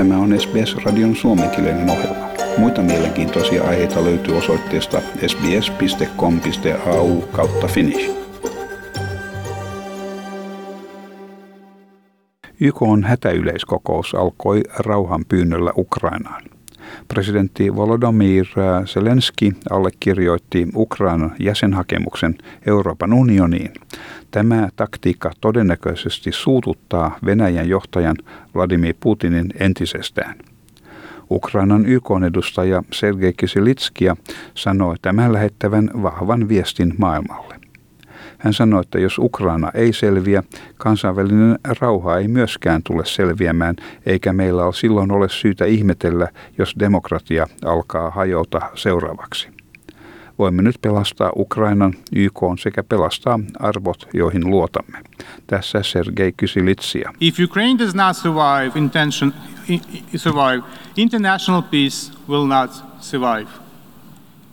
Tämä on SBS-radion suomenkielinen ohjelma. Muita mielenkiintoisia aiheita löytyy osoitteesta sbs.com.au kautta finnish. YK on hätäyleiskokous alkoi rauhan pyynnöllä Ukrainaan. Presidentti Volodymyr Zelenski allekirjoitti Ukrainan jäsenhakemuksen Euroopan unioniin. Tämä taktiikka todennäköisesti suututtaa Venäjän johtajan Vladimir Putinin entisestään. Ukrainan YK-edustaja Sergei Kisilitskia sanoi tämän lähettävän vahvan viestin maailmalle. Hän sanoi, että jos Ukraina ei selviä, kansainvälinen rauha ei myöskään tule selviämään, eikä meillä ole silloin ole syytä ihmetellä, jos demokratia alkaa hajota seuraavaksi. Voimme nyt pelastaa Ukrainan, YK sekä pelastaa arvot, joihin luotamme. Tässä Sergei Kysilitsia. If Ukraine does not survive, intention, survive, international peace will not survive.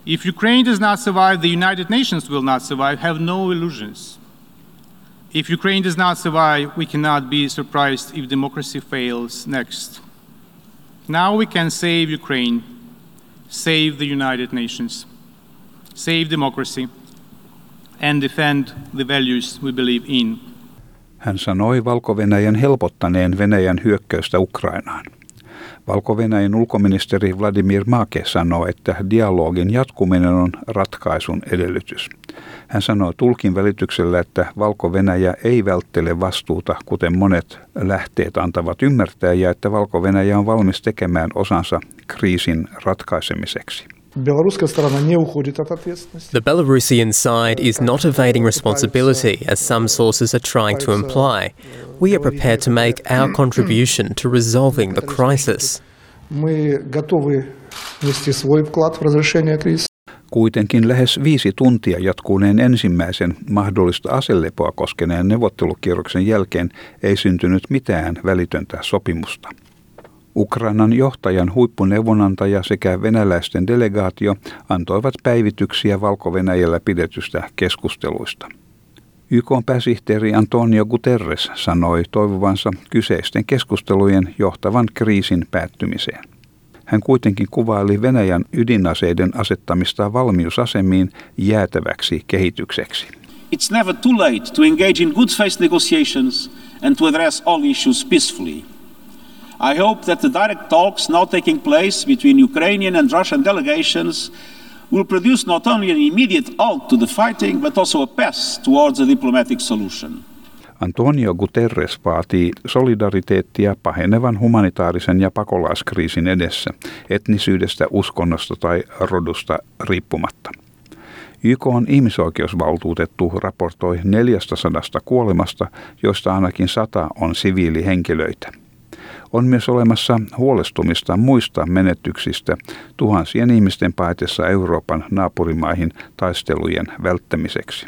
If Ukraine does not survive, the United Nations will not survive. Have no illusions. If Ukraine does not survive, we cannot be surprised if democracy fails next. Now we can save Ukraine, save the United Nations, save democracy, and defend the values we believe in. Hän sanoi Valko-Venäjän helpottaneen Venäjän hyökkäystä Ukrainaan. valko ulkoministeri Vladimir Make sanoo, että dialogin jatkuminen on ratkaisun edellytys. Hän sanoi tulkin välityksellä, että Valko-Venäjä ei välttele vastuuta, kuten monet lähteet antavat ymmärtää, ja että Valko-Venäjä on valmis tekemään osansa kriisin ratkaisemiseksi. The Belarusian side is not evading responsibility, as some sources are trying to imply. We are prepared to make our contribution to resolving the crisis. Kuitenkin lähes viisi tuntia jatkuneen ensimmäisen mahdollista aselepoa koskeneen neuvottelukierroksen jälkeen ei syntynyt mitään välitöntä sopimusta. Ukrainan johtajan huippuneuvonantaja sekä venäläisten delegaatio antoivat päivityksiä valko pidetystä keskusteluista. YK pääsihteeri Antonio Guterres sanoi toivovansa kyseisten keskustelujen johtavan kriisin päättymiseen. Hän kuitenkin kuvaili Venäjän ydinaseiden asettamista valmiusasemiin jäätäväksi kehitykseksi. It's never too late to engage in good faith negotiations and to address all issues peacefully. I hope that the direct talks now taking place between Ukrainian and Russian delegations will produce not only an immediate halt to the fighting, but also a path towards a diplomatic solution. Antonio Guterres vaatii solidariteettia pahenevan humanitaarisen ja pakolaiskriisin edessä, etnisyydestä, uskonnosta tai rodusta riippumatta. YK on ihmisoikeusvaltuutettu raportoi 400 kuolemasta, joista ainakin sata on siviilihenkilöitä. On myös olemassa huolestumista muista menetyksistä tuhansien ihmisten paetessa Euroopan naapurimaihin taistelujen välttämiseksi.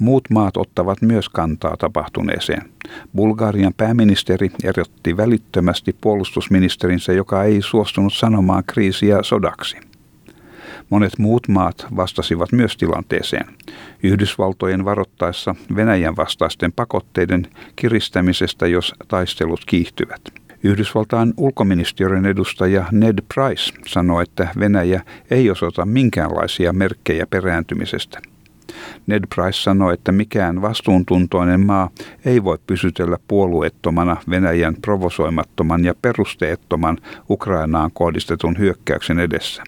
Muut maat ottavat myös kantaa tapahtuneeseen. Bulgarian pääministeri erotti välittömästi puolustusministerinsä, joka ei suostunut sanomaan kriisiä sodaksi. Monet muut maat vastasivat myös tilanteeseen. Yhdysvaltojen varoittaessa Venäjän vastaisten pakotteiden kiristämisestä, jos taistelut kiihtyvät. Yhdysvaltain ulkoministeriön edustaja Ned Price sanoi, että Venäjä ei osoita minkäänlaisia merkkejä perääntymisestä. Ned Price sanoi, että mikään vastuuntuntoinen maa ei voi pysytellä puolueettomana Venäjän provosoimattoman ja perusteettoman Ukrainaan kohdistetun hyökkäyksen edessä.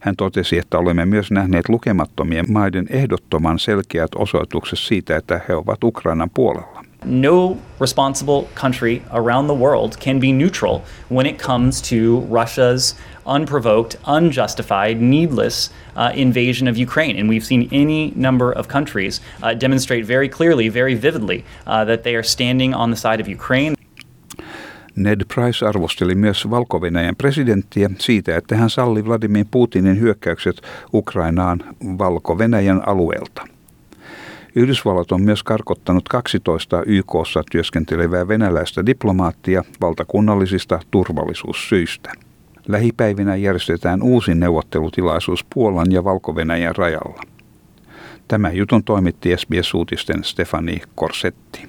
Hän totesi, että olemme myös nähneet lukemattomien maiden ehdottoman selkeät osoitukset siitä, että he ovat Ukrainan puolella. No responsible country around the world can be neutral when it comes to Russia's unprovoked, unjustified, needless uh, invasion of Ukraine. And we've seen any number of countries uh, demonstrate very clearly, very vividly, uh, that they are standing on the side of Ukraine. Ned Price arvosteli myös valko presidenttiä siitä, että hän salli Vladimir Putinin hyökkäykset Ukrainaan valko alueelta. Yhdysvallat on myös karkottanut 12 YKssa työskentelevää venäläistä diplomaattia valtakunnallisista turvallisuussyistä. Lähipäivinä järjestetään uusi neuvottelutilaisuus Puolan ja valko rajalla. Tämä jutun toimitti SBS-uutisten Stefani Korsetti.